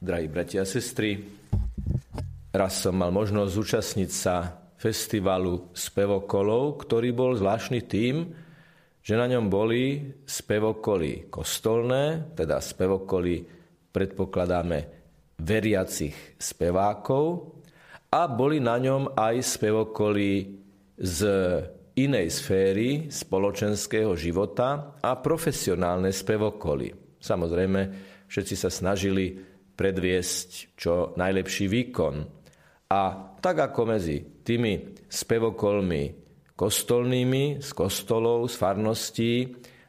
drahí bratia a sestry. Raz som mal možnosť zúčastniť sa festivalu spevokolov, ktorý bol zvláštny tým, že na ňom boli spevokoly kostolné, teda spevokoly predpokladáme veriacich spevákov a boli na ňom aj spevokoly z inej sféry spoločenského života a profesionálne spevokoly. Samozrejme, všetci sa snažili predviesť čo najlepší výkon. A tak ako medzi tými spevokolmi kostolnými, z kostolov, z farností,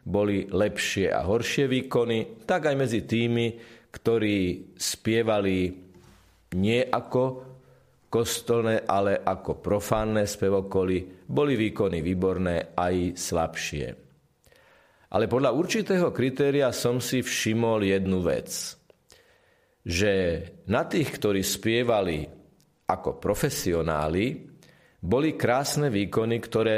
boli lepšie a horšie výkony, tak aj medzi tými, ktorí spievali nie ako kostolné, ale ako profánne spevokoly, boli výkony výborné aj slabšie. Ale podľa určitého kritéria som si všimol jednu vec. Že na tých, ktorí spievali ako profesionáli, boli krásne výkony, ktoré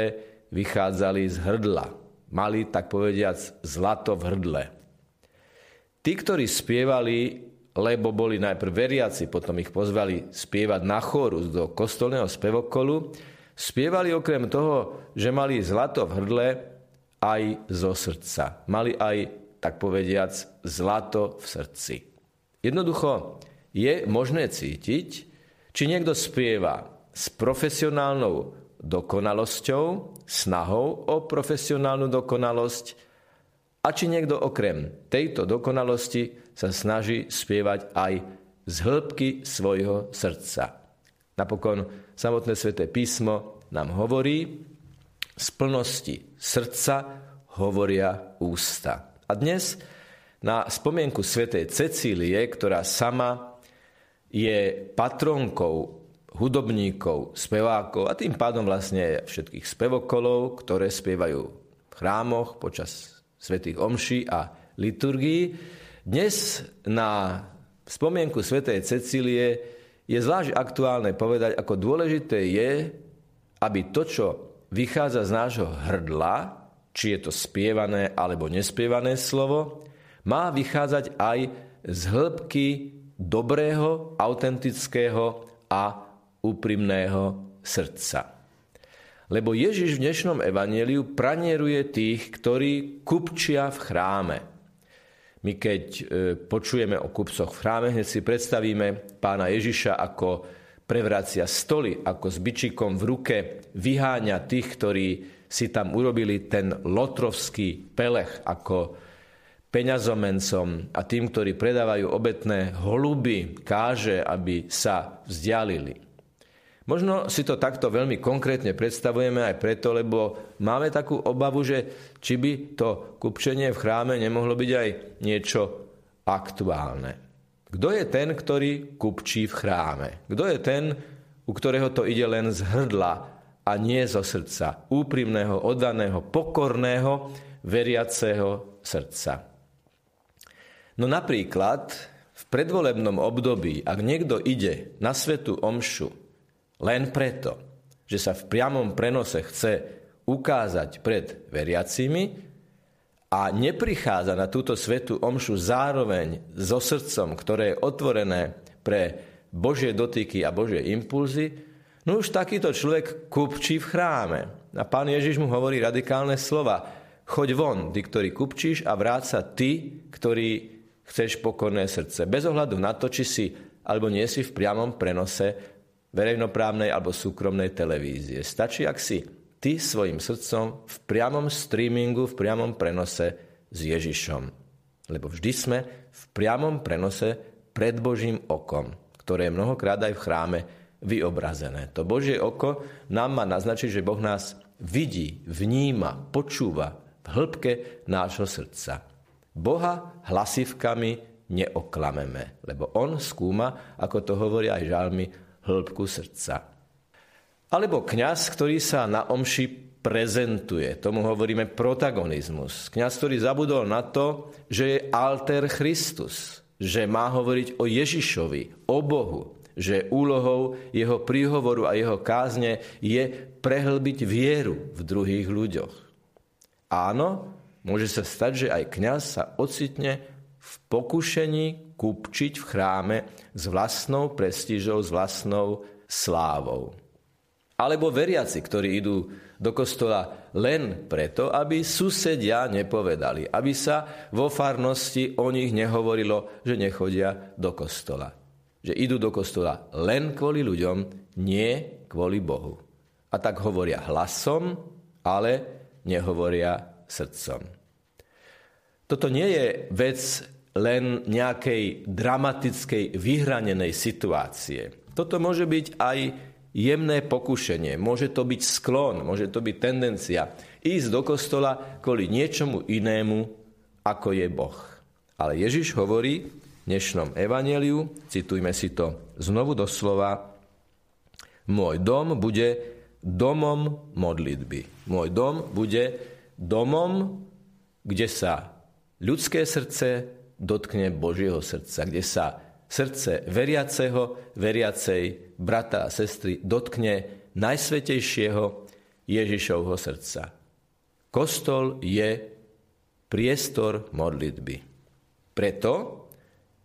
vychádzali z hrdla. Mali, tak povediac, zlato v hrdle. Tí, ktorí spievali, lebo boli najprv veriaci, potom ich pozvali spievať na chórus do kostolného spevokolu, spievali okrem toho, že mali zlato v hrdle, aj zo srdca. Mali aj, tak povediac, zlato v srdci. Jednoducho je možné cítiť, či niekto spieva s profesionálnou dokonalosťou, snahou o profesionálnu dokonalosť a či niekto okrem tejto dokonalosti sa snaží spievať aj z hĺbky svojho srdca. Napokon samotné sväté písmo nám hovorí, z plnosti srdca hovoria ústa. A dnes na spomienku svätej Cecílie, ktorá sama je patronkou hudobníkov, spevákov a tým pádom vlastne všetkých spevokolov, ktoré spievajú v chrámoch počas svätých omší a liturgií. Dnes na spomienku svätej Cecílie je zvlášť aktuálne povedať, ako dôležité je, aby to, čo vychádza z nášho hrdla, či je to spievané alebo nespievané slovo, má vychádzať aj z hĺbky dobrého, autentického a úprimného srdca. Lebo Ježiš v dnešnom evaneliu pranieruje tých, ktorí kupčia v chráme. My keď e, počujeme o kupcoch v chráme, hneď si predstavíme pána Ježiša ako prevracia stoly, ako s byčikom v ruke vyháňa tých, ktorí si tam urobili ten lotrovský pelech, ako peňazomencom a tým, ktorí predávajú obetné holuby, káže, aby sa vzdialili. Možno si to takto veľmi konkrétne predstavujeme aj preto, lebo máme takú obavu, že či by to kupčenie v chráme nemohlo byť aj niečo aktuálne. Kto je ten, ktorý kupčí v chráme? Kto je ten, u ktorého to ide len z hrdla a nie zo srdca? Úprimného, oddaného, pokorného, veriaceho srdca. No napríklad v predvolebnom období, ak niekto ide na svetu omšu len preto, že sa v priamom prenose chce ukázať pred veriacimi a neprichádza na túto svetu omšu zároveň so srdcom, ktoré je otvorené pre Božie dotyky a Božie impulzy, no už takýto človek kupčí v chráme. A pán Ježiš mu hovorí radikálne slova. Choď von, ty, ktorý kupčíš a vráť sa ty, ktorý chceš pokorné srdce. Bez ohľadu na to, či si alebo nie si v priamom prenose verejnoprávnej alebo súkromnej televízie. Stačí, ak si ty svojim srdcom v priamom streamingu, v priamom prenose s Ježišom. Lebo vždy sme v priamom prenose pred Božím okom, ktoré je mnohokrát aj v chráme vyobrazené. To Božie oko nám má naznačiť, že Boh nás vidí, vníma, počúva v hĺbke nášho srdca. Boha hlasivkami neoklameme, lebo on skúma, ako to hovoria aj žalmy, hĺbku srdca. Alebo kňaz, ktorý sa na omši prezentuje. Tomu hovoríme protagonizmus. Kňaz, ktorý zabudol na to, že je alter Christus, že má hovoriť o Ježišovi, o Bohu, že úlohou jeho príhovoru a jeho kázne je prehlbiť vieru v druhých ľuďoch. Áno, Môže sa stať, že aj kňaz sa ocitne v pokušení kupčiť v chráme s vlastnou prestížou, s vlastnou slávou. Alebo veriaci, ktorí idú do kostola len preto, aby susedia nepovedali, aby sa vo farnosti o nich nehovorilo, že nechodia do kostola. Že idú do kostola len kvôli ľuďom, nie kvôli Bohu. A tak hovoria hlasom, ale nehovoria srdcom. Toto nie je vec len nejakej dramatickej, vyhranenej situácie. Toto môže byť aj jemné pokušenie, môže to byť sklon, môže to byť tendencia ísť do kostola kvôli niečomu inému, ako je Boh. Ale Ježiš hovorí v dnešnom evaneliu, citujme si to znovu doslova, môj dom bude domom modlitby. Môj dom bude domom, kde sa ľudské srdce dotkne Božieho srdca, kde sa srdce veriaceho, veriacej brata a sestry dotkne najsvetejšieho Ježišovho srdca. Kostol je priestor modlitby. Preto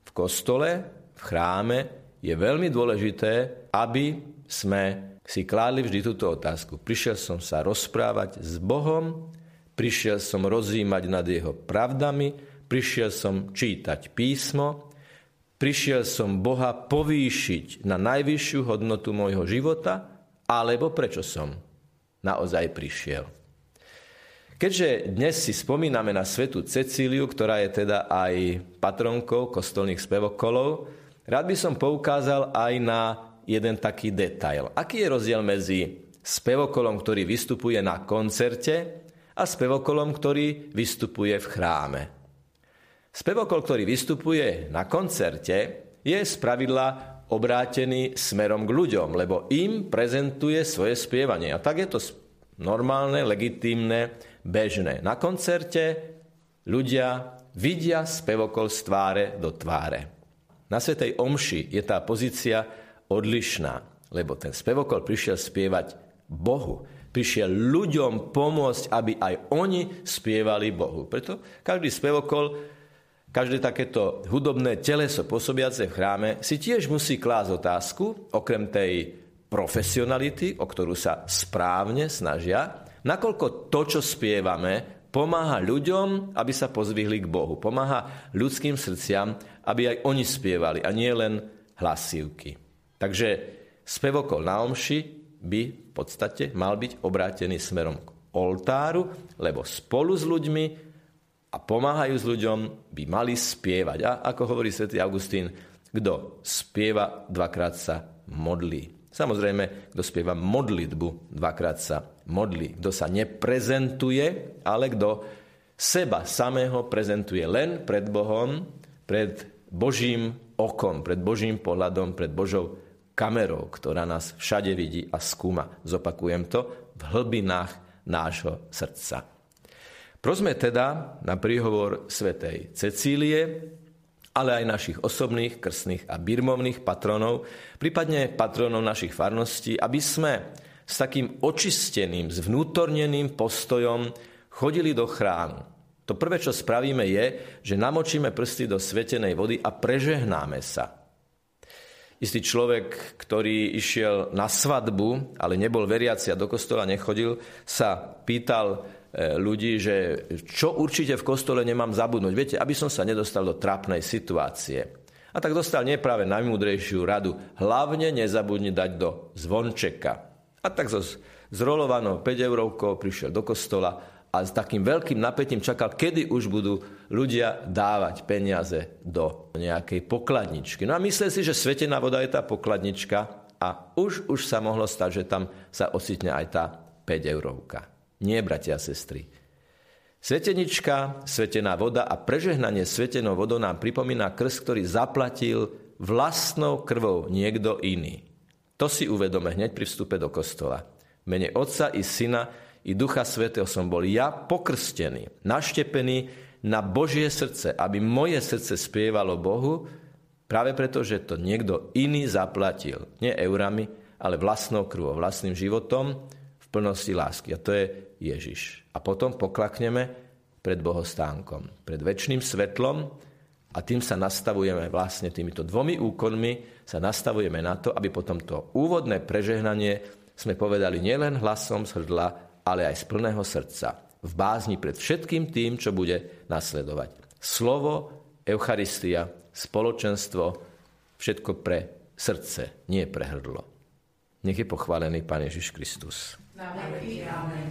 v kostole, v chráme je veľmi dôležité, aby sme si kládli vždy túto otázku. Prišiel som sa rozprávať s Bohom, prišiel som rozímať nad jeho pravdami, prišiel som čítať písmo, prišiel som Boha povýšiť na najvyššiu hodnotu môjho života, alebo prečo som naozaj prišiel. Keďže dnes si spomíname na svetu Cecíliu, ktorá je teda aj patronkou kostolných spevokolov, rád by som poukázal aj na jeden taký detail. Aký je rozdiel medzi spevokolom, ktorý vystupuje na koncerte a spevokolom, ktorý vystupuje v chráme? Spevokol, ktorý vystupuje na koncerte, je spravidla obrátený smerom k ľuďom, lebo im prezentuje svoje spievanie. A tak je to normálne, legitímne, bežné. Na koncerte ľudia vidia spevokol z tváre do tváre. Na Svetej Omši je tá pozícia odlišná, lebo ten spevokol prišiel spievať Bohu. Prišiel ľuďom pomôcť, aby aj oni spievali Bohu. Preto každý spevokol každé takéto hudobné teleso pôsobiace v chráme si tiež musí klásť otázku, okrem tej profesionality, o ktorú sa správne snažia, nakoľko to, čo spievame, pomáha ľuďom, aby sa pozvihli k Bohu. Pomáha ľudským srdciam, aby aj oni spievali a nie len hlasívky. Takže spevokol na omši by v podstate mal byť obrátený smerom k oltáru, lebo spolu s ľuďmi a pomáhajú s ľuďom, by mali spievať. A ako hovorí svätý Augustín, kto spieva, dvakrát sa modlí. Samozrejme, kto spieva modlitbu, dvakrát sa modlí. Kto sa neprezentuje, ale kto seba samého prezentuje len pred Bohom, pred Božím okom, pred Božím pohľadom, pred Božou kamerou, ktorá nás všade vidí a skúma. Zopakujem to v hlbinách nášho srdca. Prosme teda na príhovor svätej Cecílie, ale aj našich osobných, krstných a birmovných patronov, prípadne patronov našich farností, aby sme s takým očisteným, zvnútorneným postojom chodili do chrámu. To prvé, čo spravíme, je, že namočíme prsty do svetenej vody a prežehnáme sa. Istý človek, ktorý išiel na svadbu, ale nebol veriaci a do kostola nechodil, sa pýtal E, ľudí, že čo určite v kostole nemám zabudnúť. Viete, aby som sa nedostal do trápnej situácie. A tak dostal nie práve najmúdrejšiu radu. Hlavne nezabudni dať do zvončeka. A tak so zrolovanou 5 eurovkou prišiel do kostola a s takým veľkým napätím čakal, kedy už budú ľudia dávať peniaze do nejakej pokladničky. No a myslel si, že svetená voda je tá pokladnička a už, už sa mohlo stať, že tam sa ocitne aj tá 5 eurovka. Nie, bratia a sestry. Svetenička, svetená voda a prežehnanie svetenou vodou nám pripomína krst, ktorý zaplatil vlastnou krvou niekto iný. To si uvedome hneď pri vstupe do kostola. Mene Otca i Syna i Ducha Svetého som bol ja pokrstený, naštepený na Božie srdce, aby moje srdce spievalo Bohu, práve preto, že to niekto iný zaplatil. Nie eurami, ale vlastnou krvou, vlastným životom, plnosti lásky. A to je Ježiš. A potom poklakneme pred bohostánkom, pred väčšným svetlom A tým sa nastavujeme vlastne týmito dvomi úkonmi, sa nastavujeme na to, aby potom to úvodné prežehnanie sme povedali nielen hlasom z hrdla, ale aj z plného srdca. V bázni pred všetkým tým, čo bude nasledovať. Slovo, Eucharistia, spoločenstvo, všetko pre srdce, nie pre hrdlo. Nech je pochválený Pán Ježiš Kristus. Amen.